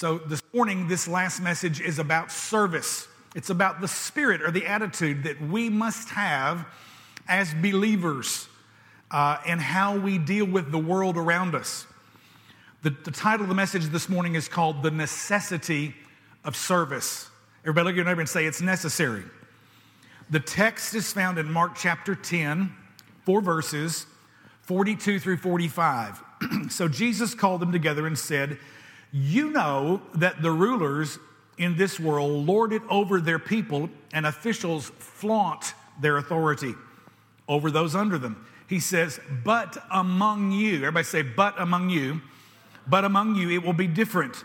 So this morning, this last message is about service. It's about the spirit or the attitude that we must have as believers uh, and how we deal with the world around us. The, the title of the message this morning is called The Necessity of Service. Everybody look at your neighbor and say, It's necessary. The text is found in Mark chapter 10, four verses, 42 through 45. so Jesus called them together and said, You know that the rulers in this world lord it over their people, and officials flaunt their authority over those under them. He says, But among you, everybody say, But among you, but among you it will be different.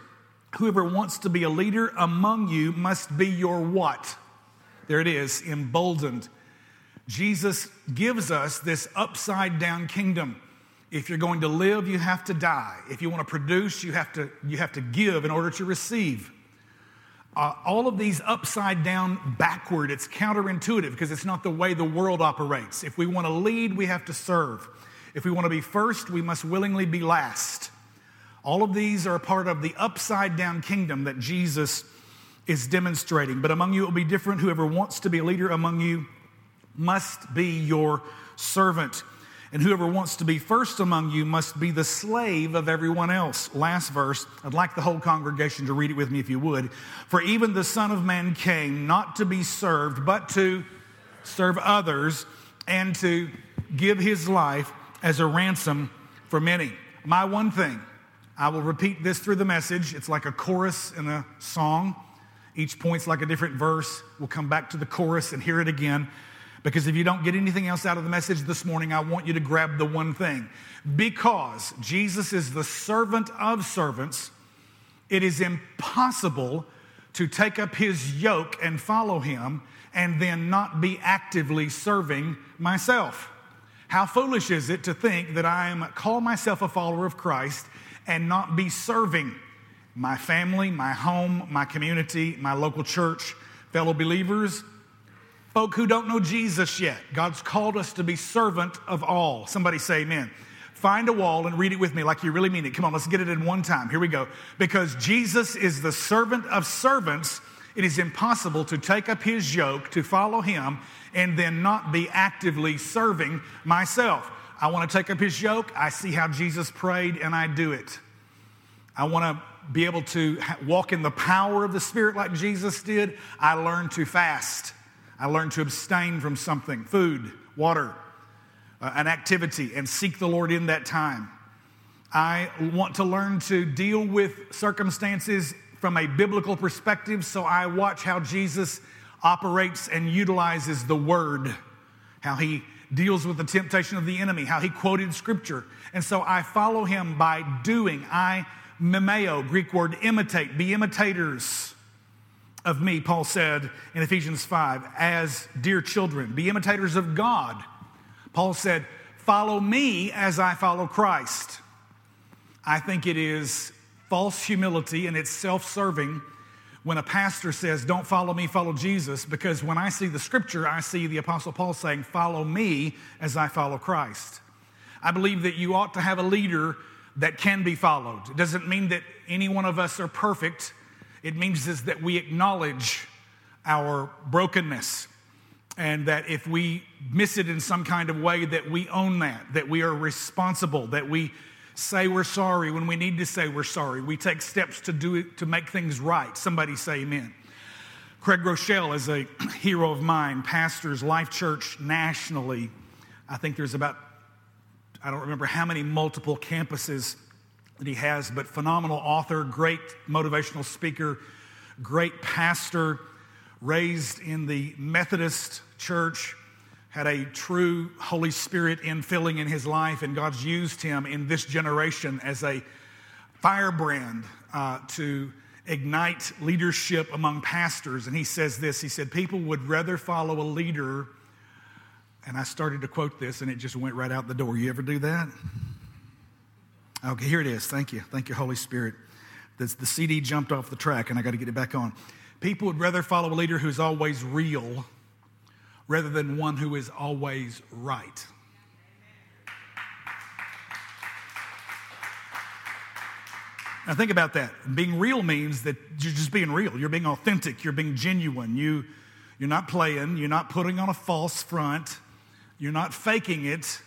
Whoever wants to be a leader among you must be your what? There it is, emboldened. Jesus gives us this upside down kingdom. If you're going to live, you have to die. If you want to produce, you have to, you have to give in order to receive. Uh, all of these upside down, backward, it's counterintuitive because it's not the way the world operates. If we want to lead, we have to serve. If we want to be first, we must willingly be last. All of these are a part of the upside down kingdom that Jesus is demonstrating. But among you it will be different. Whoever wants to be a leader among you must be your servant. And whoever wants to be first among you must be the slave of everyone else. Last verse, I'd like the whole congregation to read it with me if you would. For even the Son of Man came not to be served, but to serve others and to give his life as a ransom for many. My one thing I will repeat this through the message. It's like a chorus in a song. Each point's like a different verse. We'll come back to the chorus and hear it again. Because if you don't get anything else out of the message this morning, I want you to grab the one thing. Because Jesus is the servant of servants, it is impossible to take up his yoke and follow him and then not be actively serving myself. How foolish is it to think that I am call myself a follower of Christ and not be serving my family, my home, my community, my local church, fellow believers, folk who don't know Jesus yet. God's called us to be servant of all. Somebody say amen. Find a wall and read it with me like you really mean it. Come on, let's get it in one time. Here we go. Because Jesus is the servant of servants, it is impossible to take up his yoke, to follow him, and then not be actively serving myself. I want to take up his yoke. I see how Jesus prayed and I do it. I want to be able to walk in the power of the Spirit like Jesus did. I learn to fast. I learn to abstain from something food, water, uh, an activity, and seek the Lord in that time. I want to learn to deal with circumstances from a biblical perspective, so I watch how Jesus operates and utilizes the word, how he deals with the temptation of the enemy, how he quoted scripture. And so I follow him by doing. I mimeo, Greek word imitate, be imitators of me, Paul said in Ephesians 5, as dear children, be imitators of God. Paul said, follow me as I follow Christ. I think it is false humility and it's self serving when a pastor says, Don't follow me, follow Jesus, because when I see the scripture, I see the Apostle Paul saying, Follow me as I follow Christ. I believe that you ought to have a leader that can be followed. It doesn't mean that any one of us are perfect, it means is that we acknowledge our brokenness and that if we miss it in some kind of way that we own that that we are responsible that we say we're sorry when we need to say we're sorry. We take steps to do it to make things right. Somebody say amen. Craig Groeschel is a hero of mine, pastors Life Church nationally. I think there's about, I don't remember how many multiple campuses that he has, but phenomenal author, great motivational speaker, great pastor, raised in the Methodist church had a true Holy Spirit infilling in his life, and God's used him in this generation as a firebrand uh, to ignite leadership among pastors. And he says this He said, People would rather follow a leader. And I started to quote this, and it just went right out the door. You ever do that? Okay, here it is. Thank you. Thank you, Holy Spirit. The, the CD jumped off the track, and I got to get it back on. People would rather follow a leader who's always real rather than one who is always right. – Now think about that. Being real means that you're just being real. You're being authentic. You're being genuine. You, you're not playing. You're not putting on a false front. You're not faking it.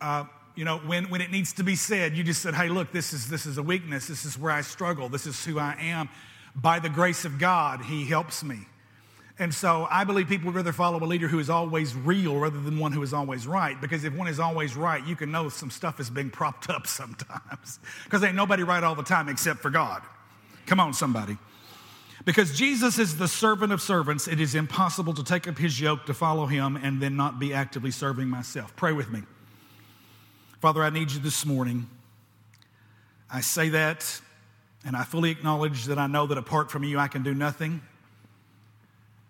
Uh, you know, when, when it needs to be said, you just said, hey, look, this is, this is a weakness. This is where I struggle. This is who I am. By the grace of God, He helps me. And so I believe people would rather follow a leader who is always real rather than one who is always right. Because if one is always right, you can know some stuff is being propped up sometimes. Because ain't nobody right all the time except for God. Come on, somebody. Because Jesus is the servant of servants, it is impossible to take up his yoke to follow him and then not be actively serving myself. Pray with me. Father, I need you this morning. I say that and I fully acknowledge that I know that apart from you, I can do nothing.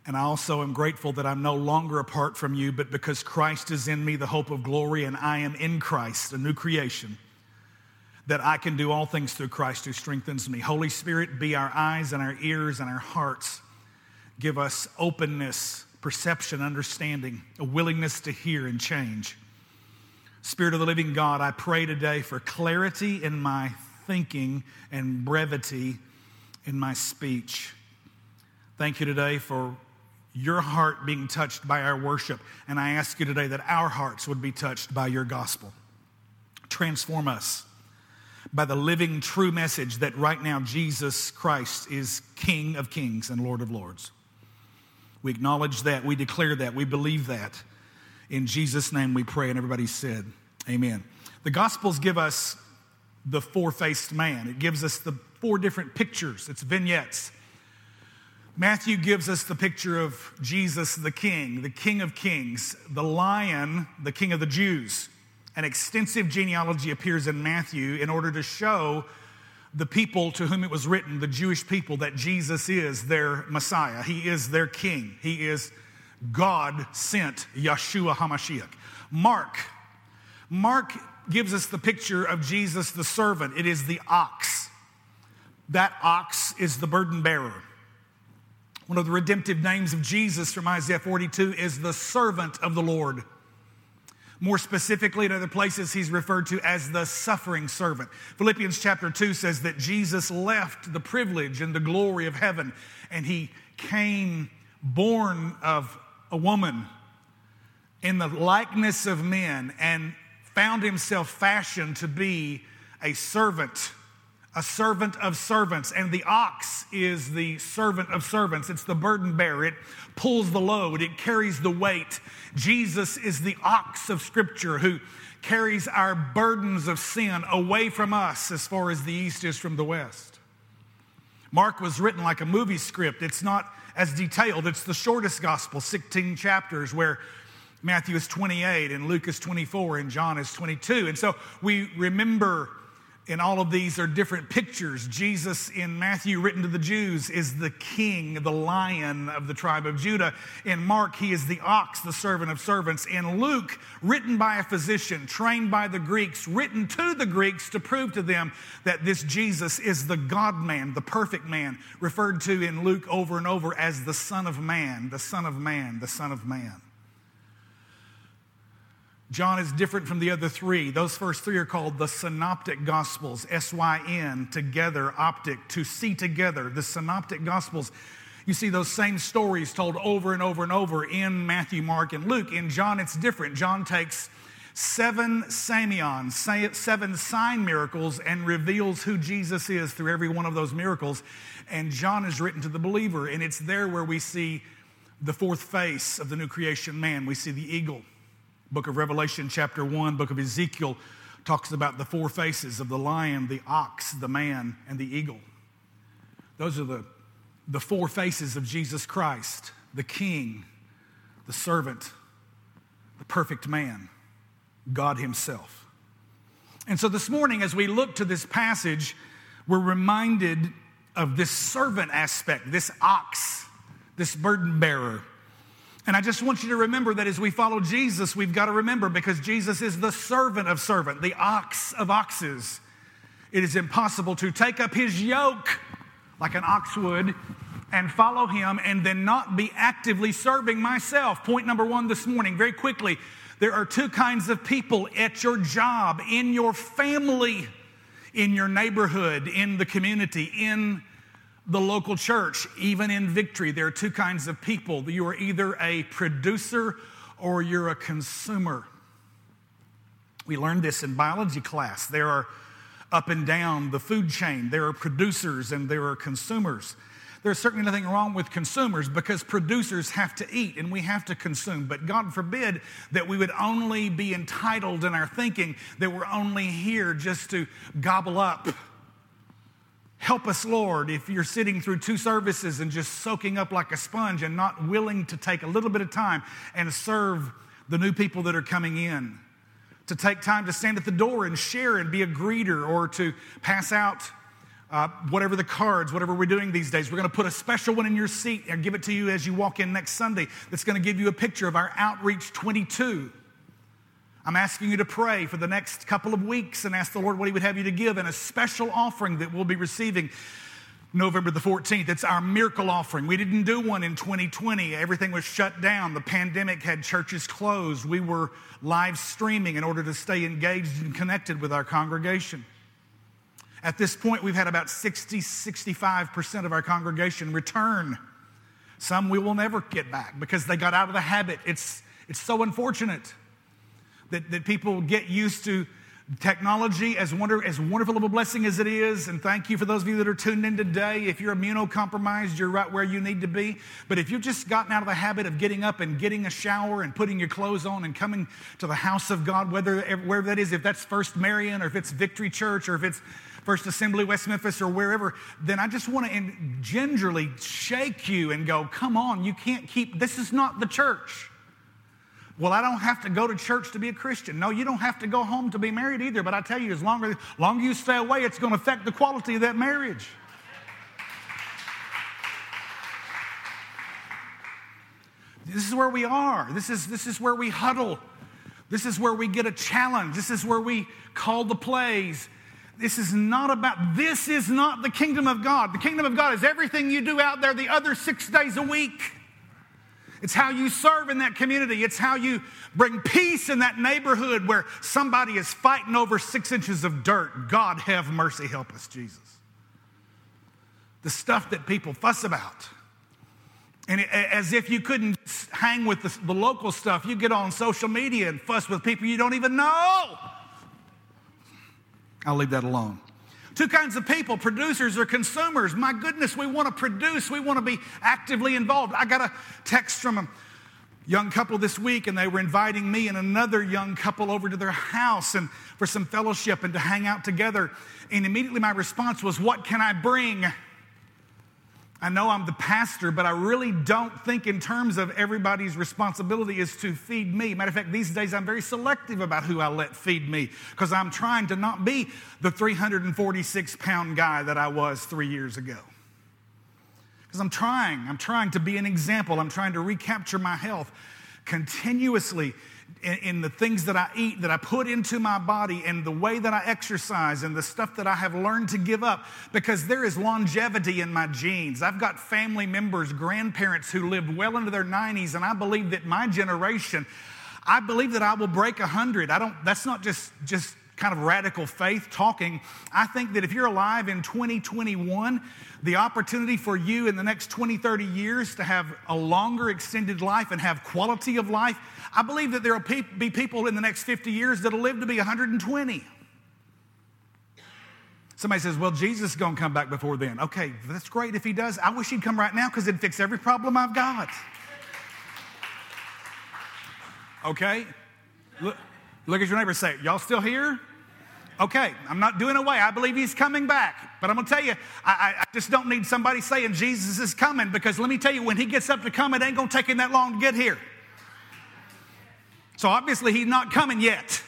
And I also am grateful that I'm no longer apart from you, but because Christ is in me, the hope of glory, and I am in Christ, a new creation, that I can do all things through Christ who strengthens me. Holy Spirit, be our eyes and our ears and our hearts. Give us openness, perception, understanding, a willingness to hear and change. Spirit of the living God, I pray today for clarity in my thinking and brevity in my speech. Thank you today for your heart being touched by our worship. And I ask you today that our hearts would be touched by your gospel. Transform us by the living, true message that right now Jesus Christ is King of kings and Lord of lords. We acknowledge that, we declare that, we believe that. In Jesus' name we pray, and everybody said, Amen. The Gospels give us the four faced man, it gives us the four different pictures, it's vignettes Matthew gives us the picture of Jesus the King, the King of Kings, the lion, the King of the Jews. An extensive genealogy appears in Matthew in order to show the people to whom it was written, the Jewish people, that Jesus is their Messiah. He is their King. He is God sent Yeshua HaMashiach. Mark. Mark gives us the picture of Jesus the servant. It is the ox. That ox is the burden bearer. One of the redemptive names of Jesus from Isaiah 42 is the servant of the Lord. More specifically, in other places, he's referred to as the suffering servant. Philippians chapter 2 says that Jesus left the privilege and the glory of heaven and he came born of a woman in the likeness of men and found himself fashioned to be a servant a servant of servants. And the ox is the servant of servants. It's the burden bearer. It pulls the load, it carries the weight. Jesus is the ox of Scripture who carries our burdens of sin away from us as far as the east is from the west. Mark was written like a movie script. It's not as detailed. It's the shortest gospel, 16 chapters, where Matthew is 28 and Luke is 24 and John is 22. And so we remember in all of these are different pictures. Jesus in Matthew, written to the Jews, is the king, the lion of the tribe of Judah. In Mark, he is the ox, the servant of servants. In Luke, written by a physician, trained by the Greeks, written to the Greeks to prove to them that this Jesus is the God man, the perfect man, referred to in Luke over and over as the Son of Man, the Son of Man, the Son of Man. John is different from the other three. Those first three are called the Synoptic Gospels, S Y N, together, optic, to see together. The Synoptic Gospels, you see those same stories told over and over and over in Matthew, Mark, and Luke. In John, it's different. John takes seven samions, seven sign miracles, and reveals who Jesus is through every one of those miracles. And John is written to the believer, and it's there where we see the fourth face of the new creation man. We see the eagle. Book of Revelation, chapter 1, book of Ezekiel talks about the four faces of the lion, the ox, the man, and the eagle. Those are the, the four faces of Jesus Christ the king, the servant, the perfect man, God Himself. And so this morning, as we look to this passage, we're reminded of this servant aspect, this ox, this burden bearer and I just want you to remember that as we follow Jesus, we've got to remember because Jesus is the servant of servant, the ox of oxes. It is impossible to take up his yoke like an ox would and follow him and then not be actively serving myself. Point number one this morning, very quickly. There are two kinds of people at your job, in your family, in your neighborhood, in the community, in the local church, even in victory. There are two kinds of people. You are either a producer or you're a consumer. We learned this in biology class. There are up and down the food chain, there are producers and there are consumers. There's certainly nothing wrong with consumers because producers have to eat and we have to consume. But God forbid that we would only be entitled in our thinking that we're only here just to gobble up. Help us, Lord, if you're sitting through two services and just soaking up like a sponge and not willing to take a little bit of time and serve the new people that are coming in. To take time to stand at the door and share and be a greeter or to pass out uh, whatever the cards, whatever we're doing these days. We're going to put a special one in your seat and give it to you as you walk in next Sunday that's going to give you a picture of our Outreach 22. I'm asking you to pray for the next couple of weeks and ask the Lord what He would have you to give and a special offering that we'll be receiving November the 14th. It's our miracle offering. We didn't do one in 2020. Everything was shut down. The pandemic had churches closed. We were live streaming in order to stay engaged and connected with our congregation. At this point, we've had about 60, 65% of our congregation return. Some we will never get back because they got out of the habit. It's, it's so unfortunate that, that people get used to technology as, wonder, as wonderful of a blessing as it is. And thank you for those of you that are tuned in today. If you're immunocompromised, you're right where you need to be. But if you've just gotten out of the habit of getting up and getting a shower and putting your clothes on and coming to the house of God, whether wherever that is, if that's First Marion or if it's Victory Church or if it's First Assembly, West Memphis, or wherever, then I just want to gingerly shake you and go, come on, you can't keep, this is not the church. Well, I don't have to go to church to be a Christian. No, you don't have to go home to be married either. But I tell you, as long as longer you stay away, it's going to affect the quality of that marriage. This is where we are. This is, this is where we huddle. This is where we get a challenge. This is where we call the plays. This is not about, this is not the kingdom of God. The kingdom of God is everything you do out there the other six days a week. It's how you serve in that community. It's how you bring peace in that neighborhood where somebody is fighting over six inches of dirt. God have mercy, help us, Jesus. The stuff that people fuss about. And as if you couldn't hang with the, the local stuff, you get on social media and fuss with people you don't even know. I'll leave that alone. Two kinds of people producers or consumers. My goodness, we want to produce, we want to be actively involved. I got a text from a young couple this week, and they were inviting me and another young couple over to their house and for some fellowship and to hang out together. And immediately my response was, What can I bring? I know I'm the pastor, but I really don't think in terms of everybody's responsibility is to feed me. Matter of fact, these days I'm very selective about who I let feed me because I'm trying to not be the 346 pound guy that I was three years ago. Because I'm trying, I'm trying to be an example. I'm trying to recapture my health continuously in, in, the things that I eat, that I put into my body, and the way that I exercise, and the stuff that I have learned to give up, because there is longevity in my genes. I've got family members, grandparents who lived well into their 90s, and I believe that my generation, I believe that I will break 100. I don't, that's not just, just kind of radical faith talking. I think that if you're alive in 2021, the opportunity for you in the next 20, 30 years to have a longer extended life and have quality of life, I believe that there will be people in the next 50 years that'll live to be 120. Somebody says, Well, Jesus is going to come back before then. Okay, that's great if he does. I wish he'd come right now because it'd fix every problem I've got. Okay? Look, look at your neighbor say, Y'all still here? Okay, I'm not doing away. I believe he's coming back. But I'm going to tell you, I, I, just don't need somebody saying Jesus is coming because let me tell you, when he gets up to come, it ain't going to take him that long to get here. So obviously, he's not coming yet.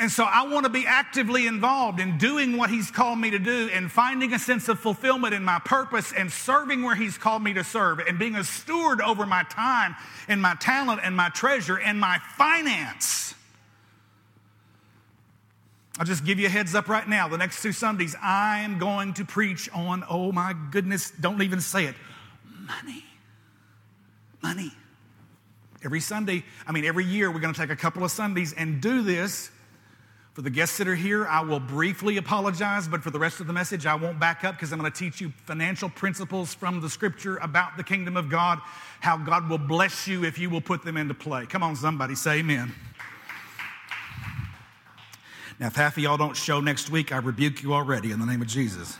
And so I want to be actively involved in doing what he's called me to do and finding a sense of fulfillment in my purpose and serving where he's called me to serve and being a steward over my time and my talent and my treasure and my finance. I'll just give you a heads up right now. The next two Sundays, I am going to preach on, oh my goodness, don't even say it, money. Money. Every Sunday, I mean, every year, we're going to take a couple of Sundays and do this For the guests that are here, I will briefly apologize, but for the rest of the message, I won't back up because I'm going to teach you financial principles from the scripture about the kingdom of God, how God will bless you if you will put them into play. Come on, somebody, say amen. Now, if half of y'all don't show next week, I rebuke you already in the name of Jesus.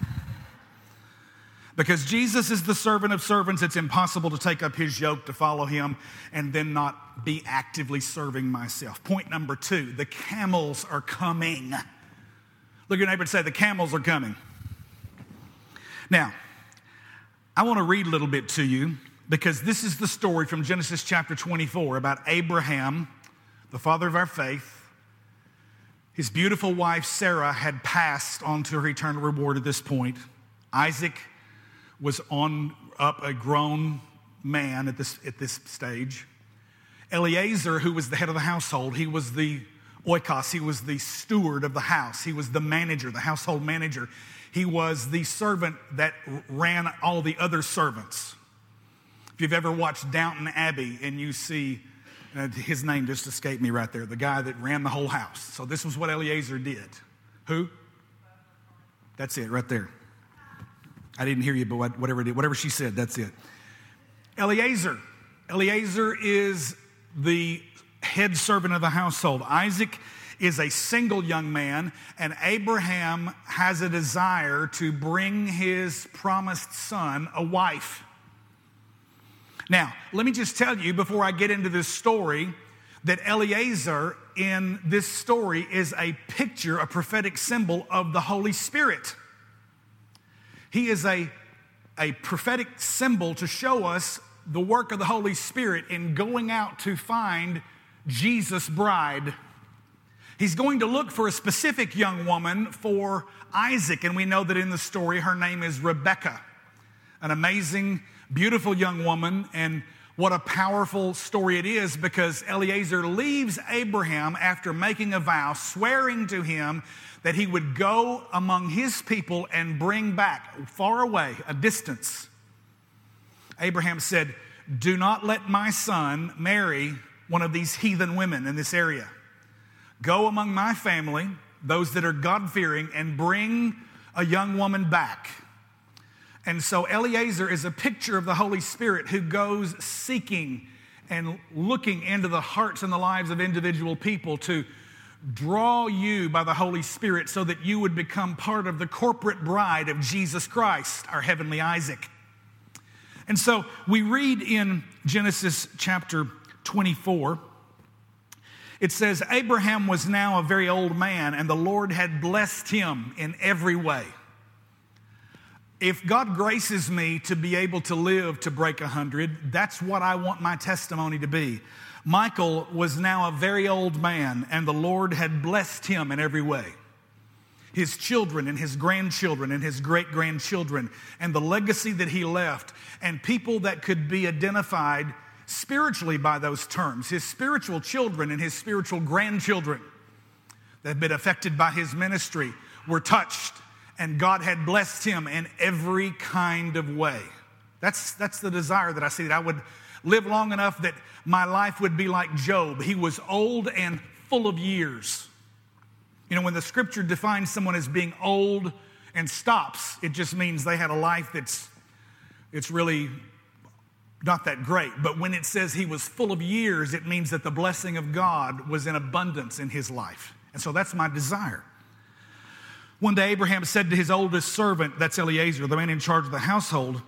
Because Jesus is the servant of servants, it's impossible to take up his yoke to follow him and then not be actively serving myself. Point number two the camels are coming. Look at your neighbor and say, The camels are coming. Now, I want to read a little bit to you because this is the story from Genesis chapter 24 about Abraham, the father of our faith. His beautiful wife Sarah had passed on to her eternal reward at this point. Isaac was on up a grown man at this, at this stage. Eliezer, who was the head of the household, he was the oikos, he was the steward of the house, he was the manager, the household manager. He was the servant that ran all the other servants. If you've ever watched Downton Abbey and you see uh, his name just escaped me right there, the guy that ran the whole house. So this was what Eliezer did. Who? That's it right there. I didn't hear you, but whatever, whatever she said, that's it. Eliezer. Eliezer is the head servant of the household. Isaac is a single young man, and Abraham has a desire to bring his promised son a wife. Now, let me just tell you before I get into this story that Eliezer in this story is a picture, a prophetic symbol of the Holy Spirit. He is a, a prophetic symbol to show us the work of the Holy Spirit in going out to find Jesus' bride. He's going to look for a specific young woman for Isaac, and we know that in the story her name is Rebecca, an amazing, beautiful young woman. And what a powerful story it is because Eliezer leaves Abraham after making a vow, swearing to him that he would go among his people and bring back far away, a distance. Abraham said, Do not let my son marry one of these heathen women in this area. Go among my family, those that are God fearing, and bring a young woman back. And so Eliezer is a picture of the Holy Spirit who goes seeking and looking into the hearts and the lives of individual people to draw you by the Holy Spirit so that you would become part of the corporate bride of Jesus Christ, our heavenly Isaac. And so we read in Genesis chapter 24, it says, Abraham was now a very old man, and the Lord had blessed him in every way. If God graces me to be able to live to break a hundred, that's what I want my testimony to be. Michael was now a very old man, and the Lord had blessed him in every way. His children and his grandchildren and his great grandchildren, and the legacy that he left, and people that could be identified spiritually by those terms. His spiritual children and his spiritual grandchildren that had been affected by his ministry were touched, and God had blessed him in every kind of way. That's, that's the desire that I see that I would live long enough that my life would be like Job. He was old and full of years. You know, when the scripture defines someone as being old and stops, it just means they had a life that's it's really not that great. But when it says he was full of years, it means that the blessing of God was in abundance in his life. And so that's my desire. One day, Abraham said to his oldest servant, that's Eliezer, the man in charge of the household,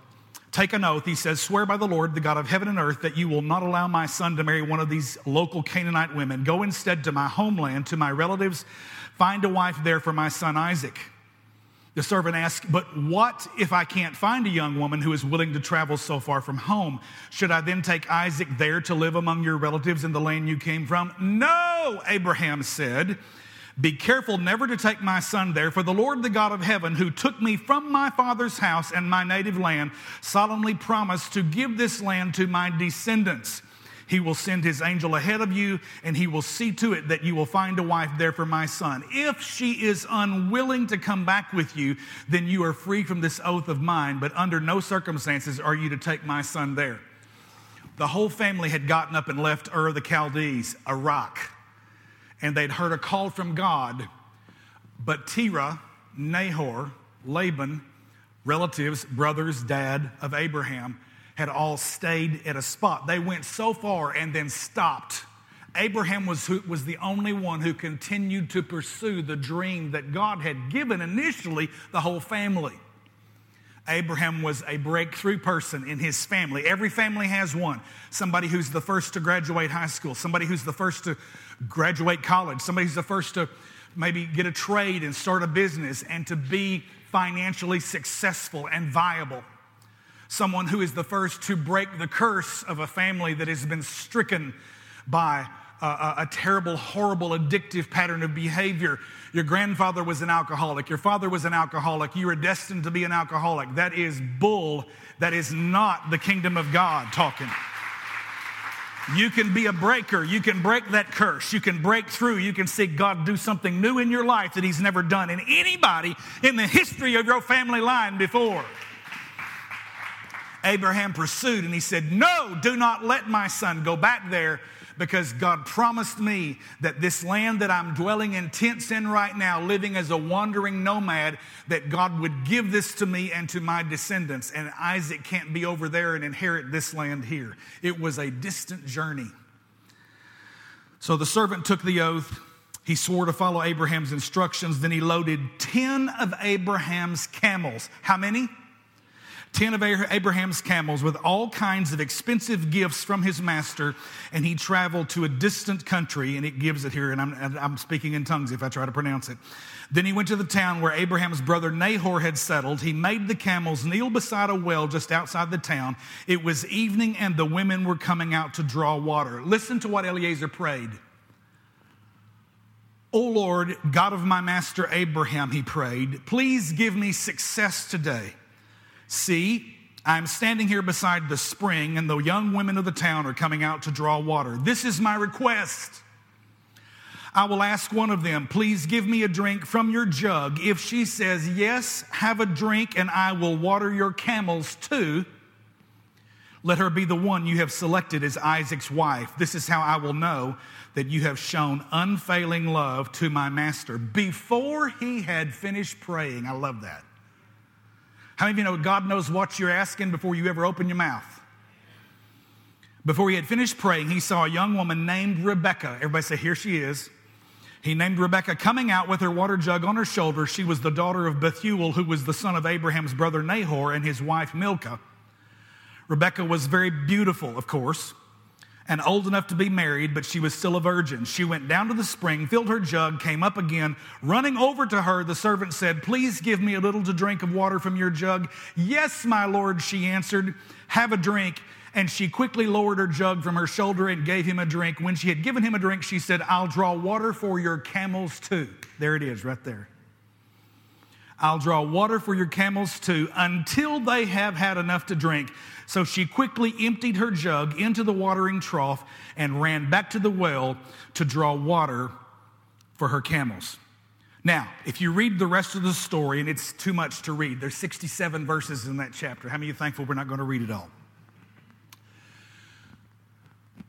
take an oath. He says, Swear by the Lord, the God of heaven and earth, that you will not allow my son to marry one of these local Canaanite women. Go instead to my homeland, to my relatives, find a wife there for my son Isaac. The servant asked, But what if I can't find a young woman who is willing to travel so far from home? Should I then take Isaac there to live among your relatives in the land you came from? No, Abraham said. Be careful never to take my son there, for the Lord, the God of heaven, who took me from my father's house and my native land, solemnly promised to give this land to my descendants. He will send his angel ahead of you, and he will see to it that you will find a wife there for my son. If she is unwilling to come back with you, then you are free from this oath of mine, but under no circumstances are you to take my son there. The whole family had gotten up and left Ur the Chaldees, Iraq and they'd heard a call from God. But Terah, Nahor, Laban, relatives, brothers, dad of Abraham, had all stayed at a spot. They went so far and then stopped. Abraham was, who, was the only one who continued to pursue the dream that God had given initially the whole family. Abraham was a breakthrough person in his family. Every family has one. Somebody who's the first to graduate high school, somebody who's the first to graduate college, somebody who's the first to maybe get a trade and start a business and to be financially successful and viable. Someone who is the first to break the curse of a family that has been stricken by a, a, terrible, horrible, addictive pattern of behavior. Your grandfather was an alcoholic. Your father was an alcoholic. You were destined to be an alcoholic. That is bull. That is not the kingdom of God talking. You can be a breaker. You can break that curse. You can break through. You can see God do something new in your life that He's never done in anybody in the history of your family line before. Abraham pursued and he said, No, do not let my son go back there because God promised me that this land that I'm dwelling in tents in right now, living as a wandering nomad, that God would give this to me and to my descendants. And Isaac can't be over there and inherit this land here. It was a distant journey. So the servant took the oath. He swore to follow Abraham's instructions. Then he loaded 10 of Abraham's camels. How many? 10 of Abraham's camels with all kinds of expensive gifts from his master, and he traveled to a distant country, and it gives it here, and I'm, I'm speaking in tongues if I try to pronounce it. Then he went to the town where Abraham's brother Nahor had settled. He made the camels kneel beside a well just outside the town. It was evening, and the women were coming out to draw water. Listen to what Eliezer prayed. O Lord, God of my master Abraham, he prayed, please give me success today. See, I'm standing here beside the spring, and the young women of the town are coming out to draw water. This is my request. I will ask one of them, Please give me a drink from your jug. If she says, Yes, have a drink, and I will water your camels too, let her be the one you have selected as Isaac's wife. This is how I will know that you have shown unfailing love to my master. Before he had finished praying, I love that. How many of you know God knows what you're asking before you ever open your mouth? Before he had finished praying, he saw a young woman named Rebecca. Everybody say, Here she is. He named Rebecca coming out with her water jug on her shoulder. She was the daughter of Bethuel, who was the son of Abraham's brother Nahor and his wife Milcah. Rebecca was very beautiful, of course and old enough to be married, but she was still a virgin. She went down to the spring, filled her jug, came up again. Running over to her, the servant said, Please give me a little to drink of water from your jug. Yes, my lord, she answered, Have a drink. And she quickly lowered her jug from her shoulder and gave him a drink. When she had given him a drink, she said, I'll draw water for your camels too. There it is, right there. I'll draw water for your camels too until they have had enough to drink. So she quickly emptied her jug into the watering trough and ran back to the well to draw water for her camels. Now, if you read the rest of the story, and it's too much to read, there's 67 verses in that chapter. How many you thankful we're not going to read it all?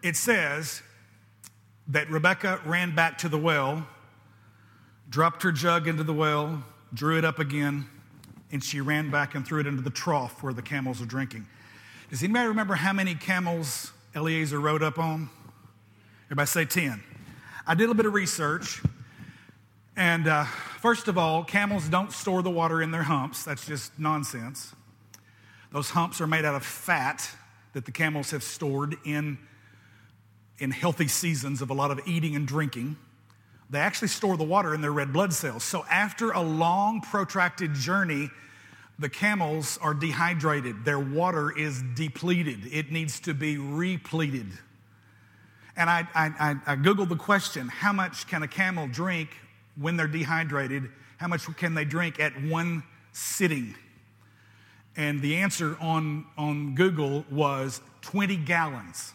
It says that Rebecca ran back to the well, dropped her jug into the well, drew it up again, and she ran back and threw it into the trough where the camels are drinking. Does anybody remember how many camels Eliezer rode up on? Everybody say 10. I did a little bit of research. And uh, first of all, camels don't store the water in their humps. That's just nonsense. Those humps are made out of fat that the camels have stored in, in healthy seasons of a lot of eating and drinking. They actually store the water in their red blood cells. So after a long, protracted journey, the camels are dehydrated. Their water is depleted. It needs to be repleted. And I, I, I, Googled the question how much can a camel drink when they're dehydrated? How much can they drink at one sitting? And the answer on, on Google was 20 gallons.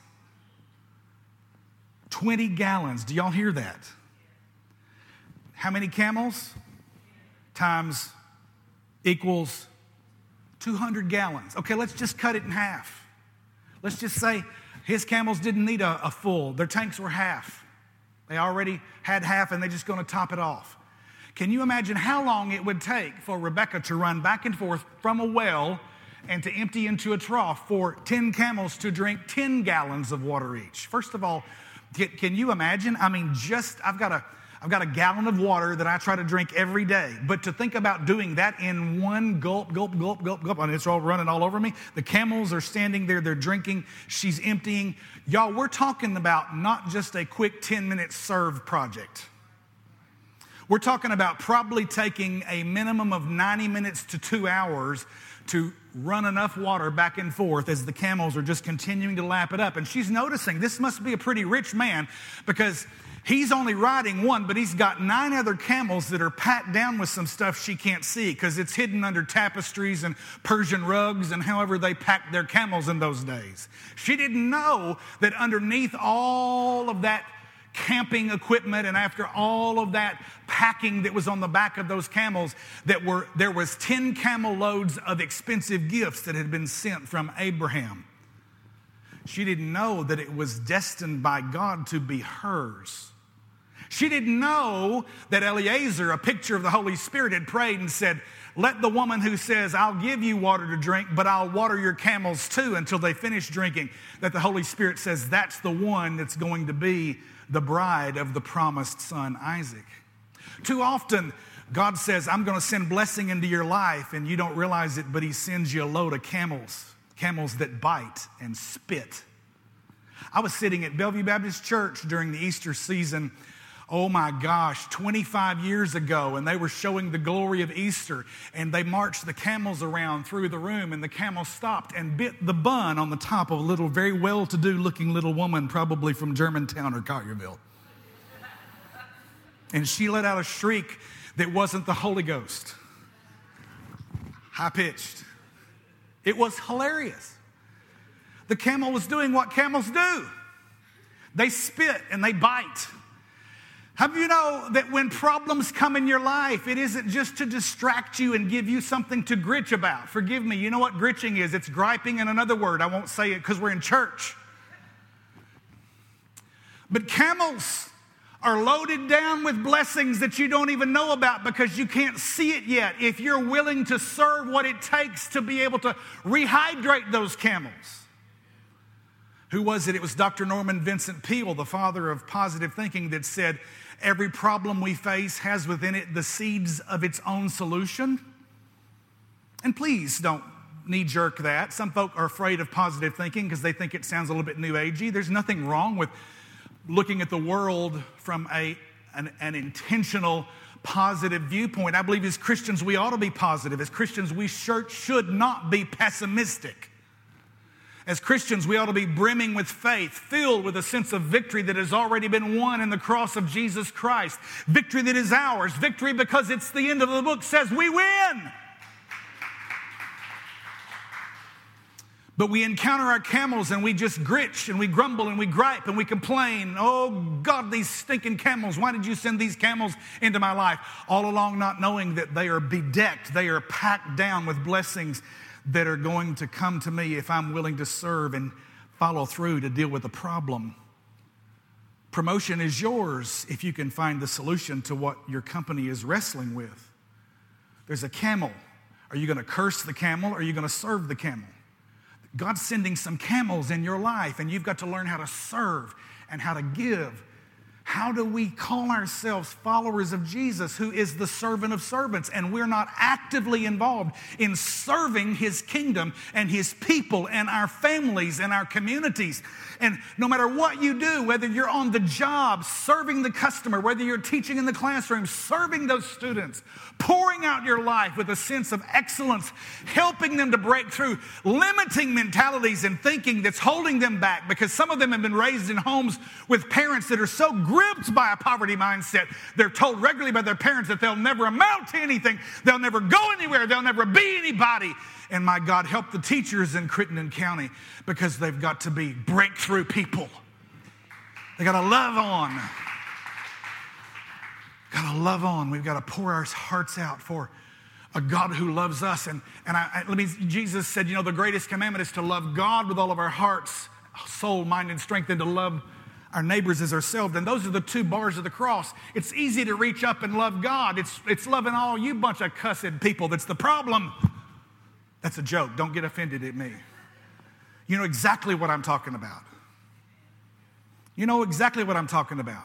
20 gallons. Do y'all hear that? How many camels? Times equals 200 gallons. Okay, let's just cut it in half. Let's just say his camels didn't need a, a full, their tanks were half. They already had half and they're just going to top it off. Can you imagine how long it would take for Rebecca to run back and forth from a well and to empty into a trough for 10 camels to drink 10 gallons of water each? First of all, can you imagine? I mean, just, I've got a, I've got a gallon of water that I try to drink every day. But to think about doing that in one gulp, gulp, gulp, gulp, gulp, and it's all running all over me. The camels are standing there, they're drinking, she's emptying. Y'all, we're talking about not just a quick 10 minute serve project. We're talking about probably taking a minimum of 90 minutes to two hours to run enough water back and forth as the camels are just continuing to lap it up. And she's noticing this must be a pretty rich man because he's only riding one, but he's got nine other camels that are packed down with some stuff she can't see because it's hidden under tapestries and Persian rugs and however they packed their camels in those days. She didn't know that underneath all of that camping equipment and after all of that packing that was on the back of those camels that were there was 10 camel loads of expensive gifts that had been sent from Abraham. She didn't know that it was destined by God to be hers. She didn't know that Eliezer a picture of the Holy Spirit had prayed and said let the woman who says, I'll give you water to drink, but I'll water your camels too until they finish drinking, that the Holy Spirit says that's the one that's going to be the bride of the promised son, Isaac. Too often, God says, I'm going to send blessing into your life, and you don't realize it, but He sends you a load of camels, camels that bite and spit. I was sitting at Bellevue Baptist Church during the Easter season oh my gosh, 25 years ago, and they were showing the glory of Easter, and they marched the camels around through the room, and the camel stopped and bit the bun on the top of a little, very well to do looking little woman, probably from Germantown or Collierville. And she let out a shriek that wasn't the Holy Ghost, high pitched. It was hilarious. The camel was doing what camels do they spit and they bite. Have you know that when problems come in your life, it isn't just to distract you and give you something to gritch about? Forgive me, you know what gritching is? It's griping in another word. I won't say it because we're in church. But camels are loaded down with blessings that you don't even know about because you can't see it yet. If you're willing to serve what it takes to be able to rehydrate those camels. Who was it? It was Dr. Norman Vincent Peale, the father of positive thinking, that said, Every problem we face has within it the seeds of its own solution. And please don't knee jerk that. Some folk are afraid of positive thinking because they think it sounds a little bit new agey. There's nothing wrong with looking at the world from a, an, an intentional positive viewpoint. I believe as Christians we ought to be positive. As Christians we should not be pessimistic. As Christians, we ought to be brimming with faith, filled with a sense of victory that has already been won in the cross of Jesus Christ. Victory that is ours. Victory because it's the end of the book says we win. But we encounter our camels and we just gritch and we grumble and we gripe and we complain. Oh, God, these stinking camels. Why did you send these camels into my life? All along, not knowing that they are bedecked, they are packed down with blessings that are going to come to me if I'm willing to serve and follow through to deal with the problem. Promotion is yours if you can find the solution to what your company is wrestling with. There's a camel. Are you going to curse the camel or are you going to serve the camel? God's sending some camels in your life, and you've got to learn how to serve and how to give how do we call ourselves followers of Jesus, who is the servant of servants, and we're not actively involved in serving his kingdom and his people and our families and our communities? And no matter what you do, whether you're on the job, serving the customer, whether you're teaching in the classroom, serving those students, pouring out your life with a sense of excellence, helping them to break through limiting mentalities and thinking that's holding them back because some of them have been raised in homes with parents that are so gripped by a poverty mindset. They're told regularly by their parents that they'll never amount to anything, they'll never go anywhere, they'll never be anybody. And my God, help the teachers in Crittenden County because they've got to be breakthrough people. They got to love on. Got to love on. We've got to pour our hearts out for a God who loves us. And, and I, I, let me, Jesus said, you know, the greatest commandment is to love God with all of our hearts, soul, mind, and strength, and to love our neighbors as ourselves. And those are the two bars of the cross. It's easy to reach up and love God. It's, it's loving all you bunch of cussed people that's the problem. That's a joke. Don't get offended at me. You know exactly what I'm talking about. You know exactly what I'm talking about.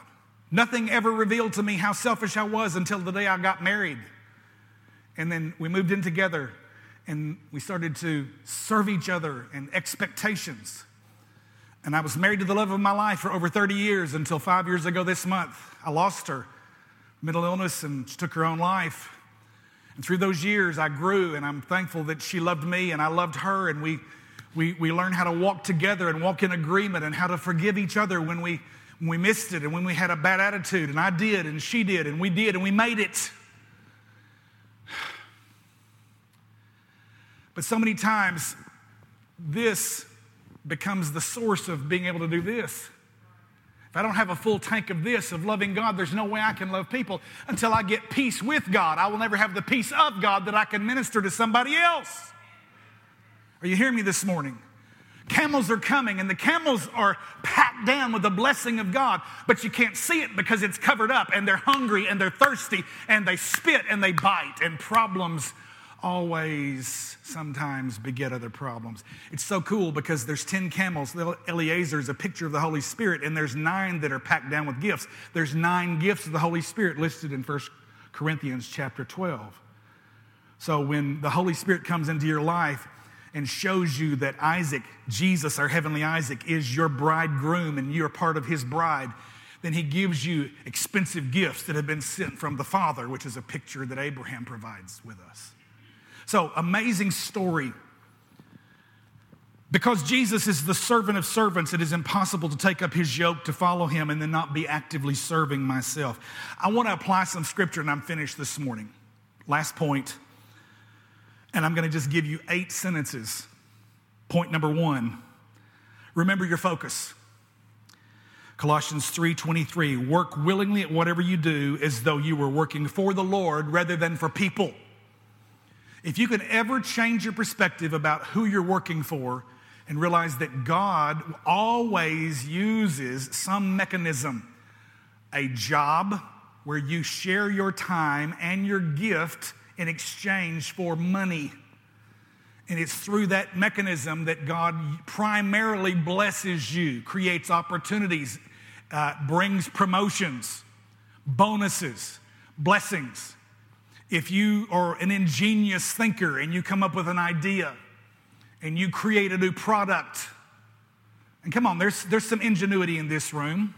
Nothing ever revealed to me how selfish I was until the day I got married. And then we moved in together and we started to serve each other and expectations. And I was married to the love of my life for over 30 years until five years ago this month. I lost her, mental illness, and she took her own life. And through those years, I grew, and I'm thankful that she loved me and I loved her. And we, we, we learned how to walk together and walk in agreement and how to forgive each other when we, when we missed it and when we had a bad attitude. And I did, and she did, and we did, and we made it. But so many times, this becomes the source of being able to do this. If I don't have a full tank of this, of loving God, there's no way I can love people until I get peace with God. I will never have the peace of God that I can minister to somebody else. Are you hearing me this morning? Camels are coming, and the camels are packed down with the blessing of God, but you can't see it because it's covered up, and they're hungry and they're thirsty, and they spit and they bite, and problems always sometimes beget other problems. It's so cool because there's 10 camels. Eliezer is a picture of the Holy Spirit, and there's nine that are packed down with gifts. There's nine gifts of the Holy Spirit listed in 1 Corinthians chapter 12. So when the Holy Spirit comes into your life and shows you that Isaac, Jesus, our heavenly Isaac, is your bridegroom and you're part of his bride, then he gives you expensive gifts that have been sent from the Father, which is a picture that Abraham provides with us. So, amazing story. Because Jesus is the servant of servants, it is impossible to take up his yoke to follow him and then not be actively serving myself. I want to apply some scripture and I'm finished this morning. Last point, and I'm going to just give you eight sentences. Point number one remember your focus. Colossians 3:23 work willingly at whatever you do as though you were working for the Lord rather than for people. If you can ever change your perspective about who you're working for and realize that God always uses some mechanism, a job where you share your time and your gift in exchange for money. And it's through that mechanism that God primarily blesses you, creates opportunities, uh, brings promotions, bonuses, blessings. If you are an ingenious thinker and you come up with an idea and you create a new product, and come on, there's, there's some ingenuity in this room.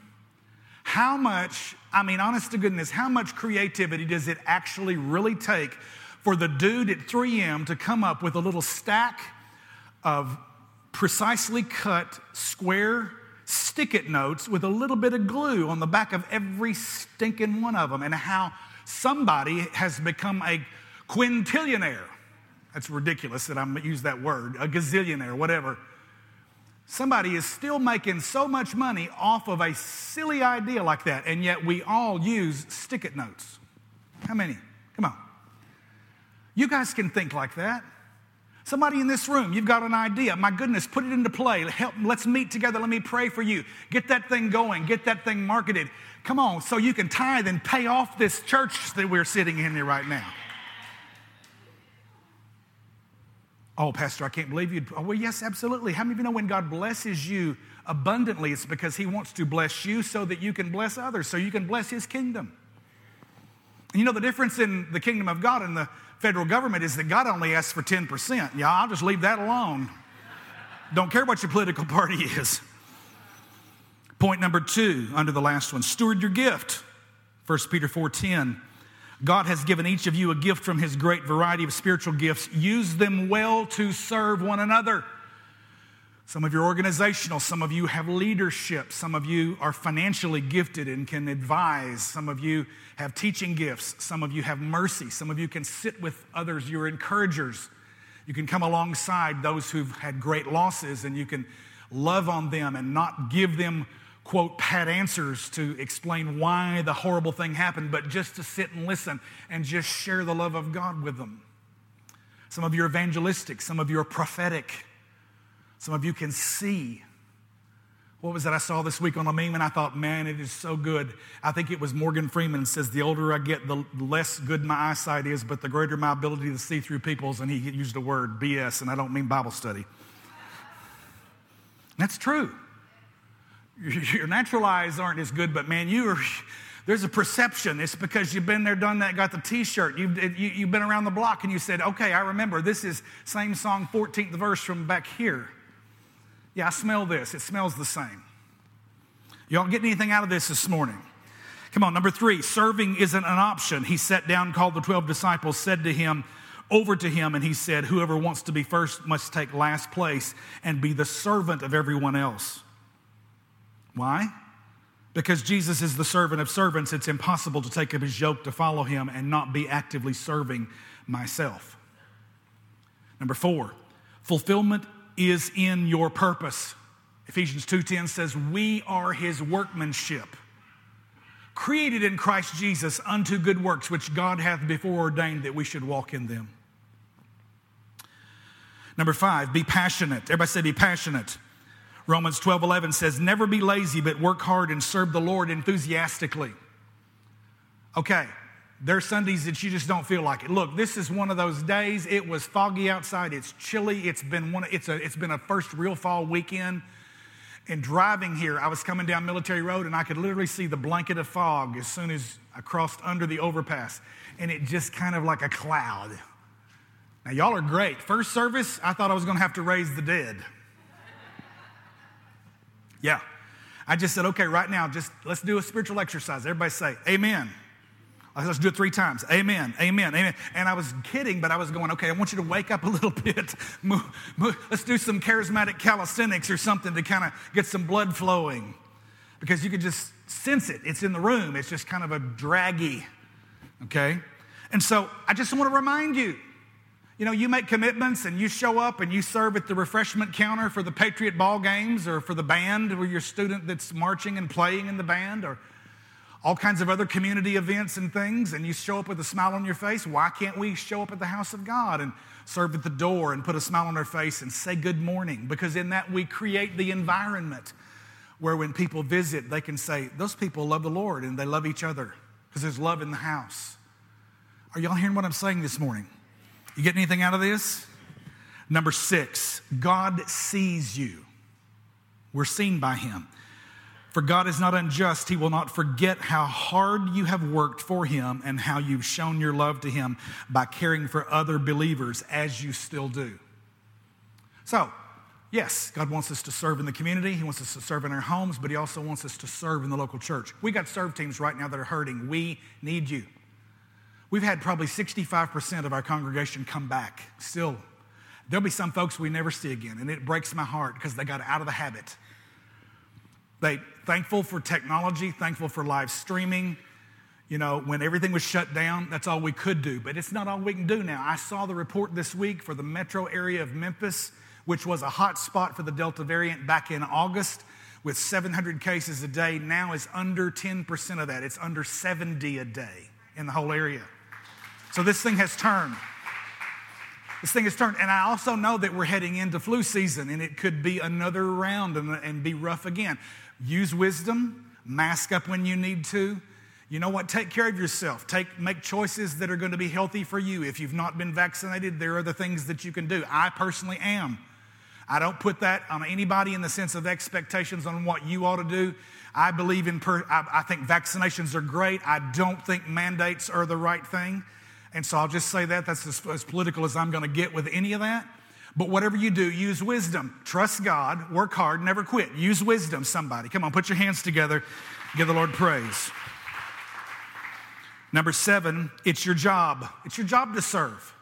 How much, I mean, honest to goodness, how much creativity does it actually really take for the dude at 3M to come up with a little stack of precisely cut square stick it notes with a little bit of glue on the back of every stinking one of them, and how somebody has become a quintillionaire. That's ridiculous that I'm use that word, a gazillionaire, whatever. Somebody is still making so much money off of a silly idea like that, and yet we all use stick it notes. How many? Come on. You guys can think like that. Somebody in this room, you've got an idea. My goodness, put it into play. Help, let's meet together. Let me pray for you. Get that thing going. Get that thing marketed. Come on, so you can tithe and pay off this church that we're sitting in here right now. Oh, Pastor, I can't believe you. Oh, well, yes, absolutely. How many of you know when God blesses you abundantly, it's because He wants to bless you so that you can bless others, so you can bless His kingdom. And you know, the difference in the kingdom of God and the federal government is that God only asks for 10%. Yeah, I'll just leave that alone. Don't care what your political party is. Point number two, under the last one, steward your gift. 1 Peter 4:10. God has given each of you a gift from his great variety of spiritual gifts. Use them well to serve one another. Some of you are organizational, some of you have leadership, some of you are financially gifted and can advise, some of you have teaching gifts, some of you have mercy, some of you can sit with others, you're encouragers. You can come alongside those who've had great losses and you can love on them and not give them quote pat answers to explain why the horrible thing happened, but just to sit and listen and just share the love of God with them. Some of you are evangelistic, some of you are prophetic, some of you can see What was that I saw this week on a meme and I thought, man, it is so good. I think it was Morgan Freeman says, the older I get, the less good my eyesight is, but the greater my ability to see through people's, and he used the word BS, and I don't mean Bible study. That's true. Your natural eyes aren't as good, but man, you are, there's a perception. It's because you've been there, done that, got the t shirt. You've, you, have you have been around the block and you said, okay, I remember. This is same song, 14th verse from back here. Yeah, I smell this. It smells the same. Y'all get anything out of this this morning? Come on, number three, serving isn't an option. He sat down, called the 12 disciples, said to him, over to him, and he said, Whoever wants to be first must take last place and be the servant of everyone else. Why? Because Jesus is the servant of servants, it's impossible to take up his yoke to follow him and not be actively serving myself. Number four, fulfillment is in your purpose. Ephesians 2:10 says, "We are his workmanship, created in Christ Jesus unto good works which God hath before ordained that we should walk in them." Number 5, be passionate. Everybody say be passionate. Romans 12 11 says, Never be lazy, but work hard and serve the Lord enthusiastically. Okay, there's Sundays that you just don't feel like it. Look, this is one of those days. It was foggy outside. It's chilly. It's been one. It's a. It's been a first real fall weekend. And driving here, I was coming down Military Road, and I could literally see the blanket of fog as soon as I crossed under the overpass, and it just kind of like a cloud. Now y'all are great. First service, I thought I was going to have to raise the dead. Yeah. I just said, okay, right now, just let's do a spiritual exercise. Everybody say, Amen. Let's do it three times. Amen, amen, amen. And I was kidding, but I was going, okay, I want you to wake up a little bit. Move, move. Let's do some charismatic calisthenics or something to kind of get some blood flowing. Because you can just sense it. It's in the room. It's just kind of a draggy, okay? And so I just want to remind you you know, you make commitments and you show up and you serve at the refreshment counter for the Patriot ball games or for the band or your student that's marching and playing in the band or all kinds of other community events and things, and you show up with a smile on your face. Why can't we show up at the house of God and serve at the door and put a smile on our face and say good morning? Because in that we create the environment where when people visit, they can say, Those people love the Lord and they love each other because there's love in the house. Are y'all hearing what I'm saying this morning? You get anything out of this? Number six, God sees you. We're seen by Him. For God is not unjust. He will not forget how hard you have worked for Him and how you've shown your love to Him by caring for other believers as you still do. So, yes, God wants us to serve in the community. He wants us to serve in our homes, but He also wants us to serve in the local church. We got serve teams right now that are hurting. We need you. We've had probably 65% of our congregation come back still. There'll be some folks we never see again, and it breaks my heart because they got out of the habit. They thankful for technology, thankful for live streaming. You know, when everything was shut down, that's all we could do, but it's not all we can do now. I saw the report this week for the metro area of Memphis, which was a hot spot for the Delta variant back in August with 700 cases a day, now is under 10% of that. It's under 70 a day in the whole area. So this thing has turned. This thing has turned. And I also know that we're heading into flu season and it could be another round and, and be rough again. Use wisdom, mask up when you need to. You know what? Take care of yourself. Take, make choices that are going to be healthy for you. If you've not been vaccinated, there are the things that you can do. I personally am. I don't put that on anybody in the sense of expectations on what you ought to do. I believe in, per, I, I think vaccinations are great. I don't think mandates are the right thing. And so I'll just say that. That's as, as political as I'm going to get with any of that. But whatever you do, use wisdom. Trust God, work hard, never quit. Use wisdom, somebody. Come on, put your hands together. Give the Lord praise. Number seven, it's your job. It's your job to serve.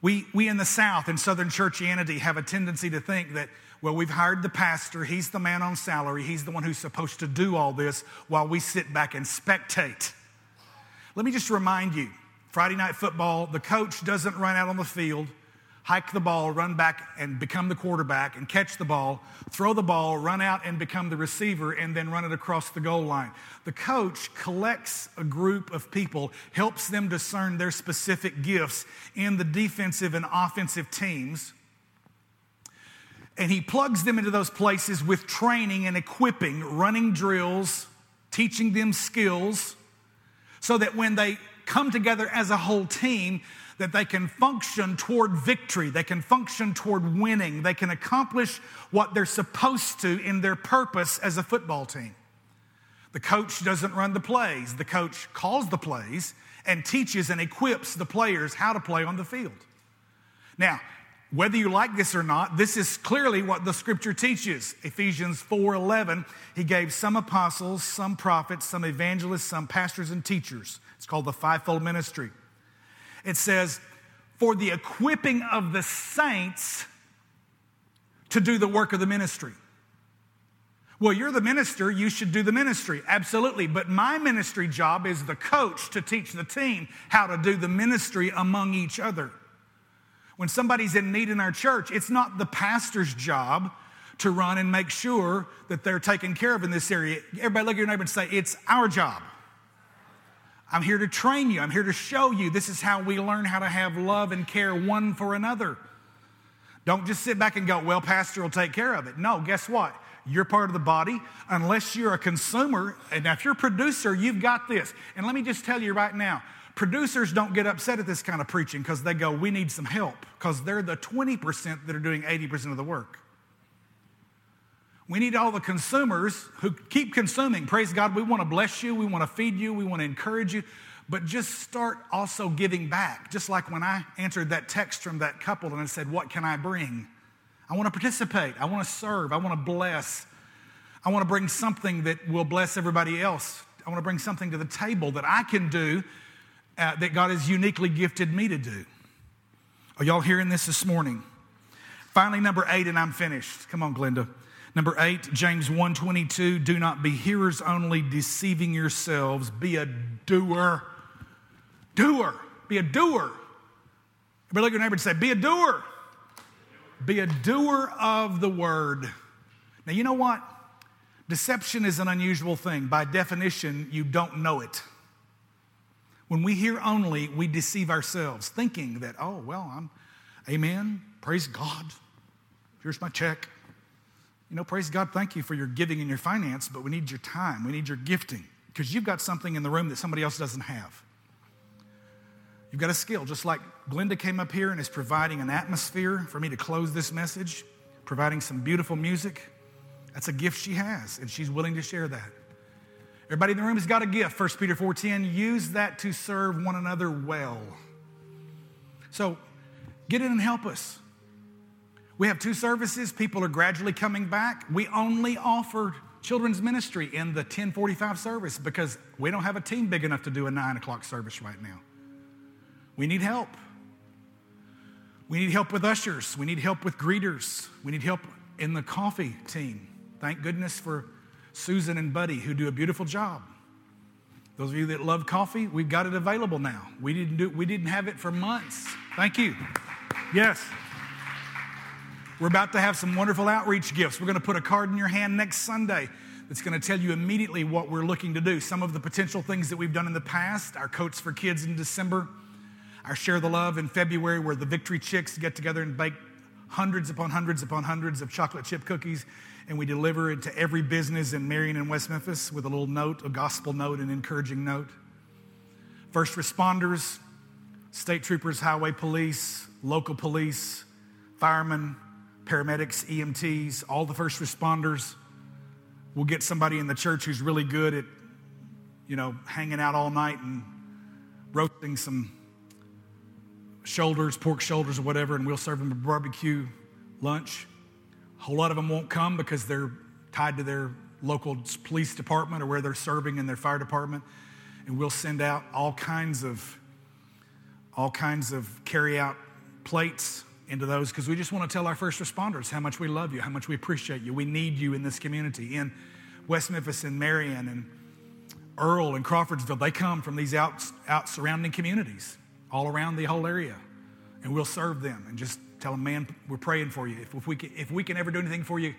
We, we in the South, in Southern churchianity, have a tendency to think that, well, we've hired the pastor, he's the man on salary, he's the one who's supposed to do all this while we sit back and spectate. Let me just remind you Friday night football, the coach doesn't run out on the field, hike the ball, run back and become the quarterback and catch the ball, throw the ball, run out and become the receiver, and then run it across the goal line. The coach collects a group of people, helps them discern their specific gifts in the defensive and offensive teams And he plugs them into those places with training and equipping, running drills, teaching them skills, so that when they come together as a whole team, that they can function toward victory, they can function toward winning, they can accomplish what they're supposed to in their purpose as a football team. The coach doesn't run the plays, the coach calls the plays and teaches and equips the players how to play on the field. Now, whether you like this or not, this is clearly what the scripture teaches. Ephesians 4:11, he gave some apostles, some prophets, some evangelists, some pastors and teachers. It's called the fivefold ministry. It says, "For the equipping of the saints to do the work of the ministry." Well, you're the minister, you should do the ministry. Absolutely. But my ministry job is the coach to teach the team how to do the ministry among each other. When somebody's in need in our church, it's not the pastor's job to run and make sure that they're taken care of in this area. Everybody look at your neighbor and say, It's our job. I'm here to train you. I'm here to show you. This is how we learn how to have love and care one for another. Don't just sit back and go, Well, Pastor will take care of it. No, guess what? You're part of the body. Unless you're a consumer, and if you're a producer, you've got this. And let me just tell you right now producers don't get upset at this kind of preaching because they go, We need some help, because they're the 20% that are doing 80% of the work. We need all the consumers who keep consuming. Praise God, we want to bless you, we want to feed you, we want to encourage you, but just start also giving back. Just like when I answered that text from that couple and I said, What can I bring? I want to participate. I want to serve. I want to bless. I want to bring something that will bless everybody else. I want to bring something to the table that I can do uh, that God has uniquely gifted me to do. Are y'all hearing this this morning? Finally, number eight, and I'm finished. Come on, Glenda. Number eight, James 1:22, do not be hearers only, deceiving yourselves. Be a doer. Doer. Be a doer. Everybody look at your neighbor and say, be a doer. Be a doer of the word. Now, you know what? Deception is an unusual thing. By definition, you don't know it. When we hear only, we deceive ourselves, thinking that, oh, well, I'm, amen, praise God, here's my check. You know, praise God, thank you for your giving and your finance, but we need your time, we need your gifting, because you've got something in the room that somebody else doesn't have. You've got a skill, just like Glenda came up here and is providing an atmosphere for me to close this message, providing some beautiful music. That's a gift she has, and she's willing to share that. Everybody in the room has got a gift. 1 Peter 4:10, use that to serve one another well. So get in and help us. We have two services. People are gradually coming back. We only offer children's ministry in the 1045 service because we don't have a team big enough to do a nine o'clock service right now. We need help. We need help with ushers. We need help with greeters. We need help in the coffee team. Thank goodness for Susan and Buddy who do a beautiful job. Those of you that love coffee, we've got it available now. We didn't do we didn't have it for months. Thank you. Yes. We're about to have some wonderful outreach gifts. We're going to put a card in your hand next Sunday that's going to tell you immediately what we're looking to do. Some of the potential things that we've done in the past, our coats for kids in December, our Share the Love in February, where the Victory Chicks get together and bake hundreds upon hundreds upon hundreds of chocolate chip cookies, and we deliver it to every business in Marion and West Memphis with a little note, a gospel note, an encouraging note. First responders, state troopers, highway police, local police, firemen, paramedics, EMTs, all the first responders. We'll get somebody in the church who's really good at, you know, hanging out all night and roasting some shoulders, pork shoulders or whatever, and we'll serve them a barbecue lunch. A whole lot of them won't come because they're tied to their local police department or where they're serving in their fire department. And we'll send out all kinds of all kinds of carry out plates into those because we just want to tell our first responders how much we love you, how much we appreciate you. We need you in this community. In West Memphis and Marion and Earl and Crawfordsville, they come from these out, out surrounding communities all around the whole area. And we'll serve them and just tell them, man, we're praying for you. If, if, we, can, if we can ever do anything for you,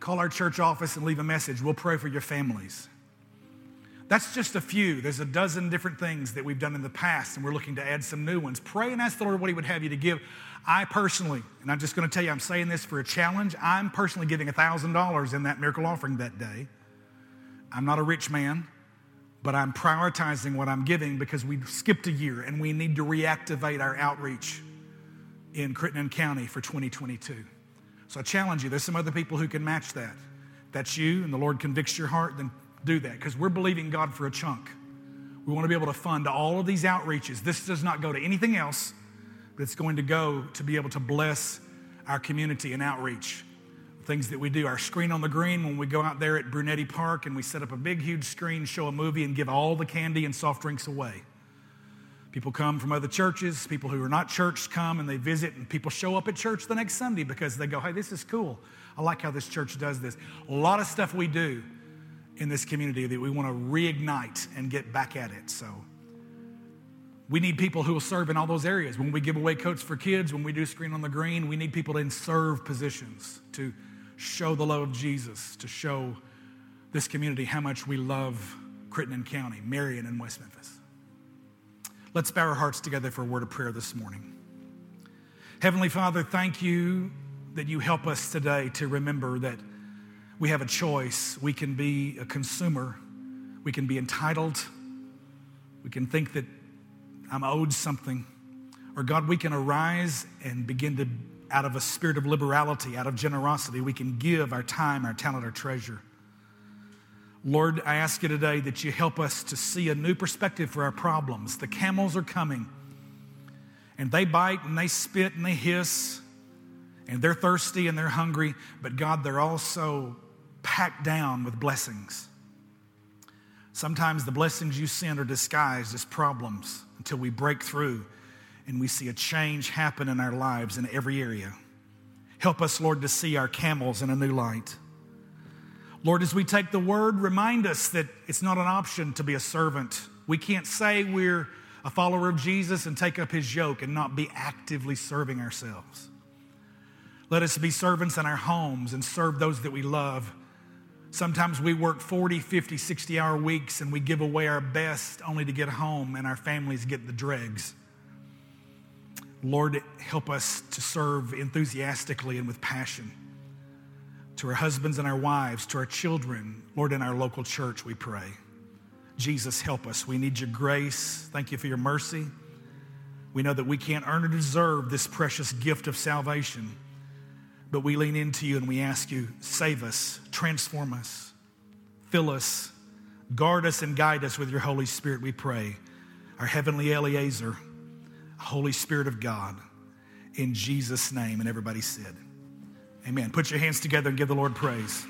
call our church office and leave a message. We'll pray for your families. That's just a few. There's a dozen different things that we've done in the past, and we're looking to add some new ones. Pray and ask the Lord what He would have you to give. I personally, and I'm just going to tell you, I'm saying this for a challenge. I'm personally giving $1,000 in that miracle offering that day. I'm not a rich man, but I'm prioritizing what I'm giving because we skipped a year and we need to reactivate our outreach in Crittenden County for 2022. So I challenge you, there's some other people who can match that. That's you, and the Lord convicts your heart, then do that because we're believing God for a chunk. We want to be able to fund all of these outreaches. This does not go to anything else, but it's going to go to be able to bless our community and outreach. Things that we do, our screen on the green when we go out there at Brunetti Park and we set up a big, huge screen, show a movie, and give all the candy and soft drinks away. People come from other churches, people who are not church come and they visit, and people show up at church the next Sunday because they go, hey, this is cool. I like how this church does this. A lot of stuff we do in this community that we want to reignite and get back at it. So we need people who will serve in all those areas. When we give away coats for kids, when we do screen on the green, we need people in serve positions to show the love of Jesus, to show this community how much we love Crittenden County, Marion, and West Memphis. Let's bow our hearts together for a word of prayer this morning. Heavenly Father, thank you that you help us today to remember that we have a choice. We can be a consumer, we can be entitled, we can think that I'm owed something. Or, God, we can arise and begin to, out of a spirit of liberality, out of generosity, we can give our time, our talent, our treasure. Lord, I ask you today that you help us to see a new perspective for our problems. The camels are coming, and they bite and they spit and they hiss, and they're thirsty and they're hungry, but God, they're also packed down with blessings. Sometimes the blessings you send are disguised as problems until we break through and we see a change happen in our lives in every area. Help us, Lord, to see our camels in a new light. Lord, as we take the word, remind us that it's not an option to be a servant. We can't say we're a follower of Jesus and take up his yoke and not be actively serving ourselves. Let us be servants in our homes and serve those that we love Sometimes we work 40, 50, 60 hour weeks and we give away our best only to get home and our families get the dregs. Lord, help us to serve enthusiastically and with passion to our husbands and our wives, to our children, Lord, in our local church, we pray. Jesus, help us. We need your grace. Thank you for your mercy. We know that we can't earn or deserve this precious gift of salvation. But we lean into you and we ask you, save us, transform us, fill us, guard us, and guide us with your Holy Spirit, we pray. Our heavenly Eliezer, Holy Spirit of God, in Jesus' name. And everybody said, Amen. Put your hands together and give the Lord praise.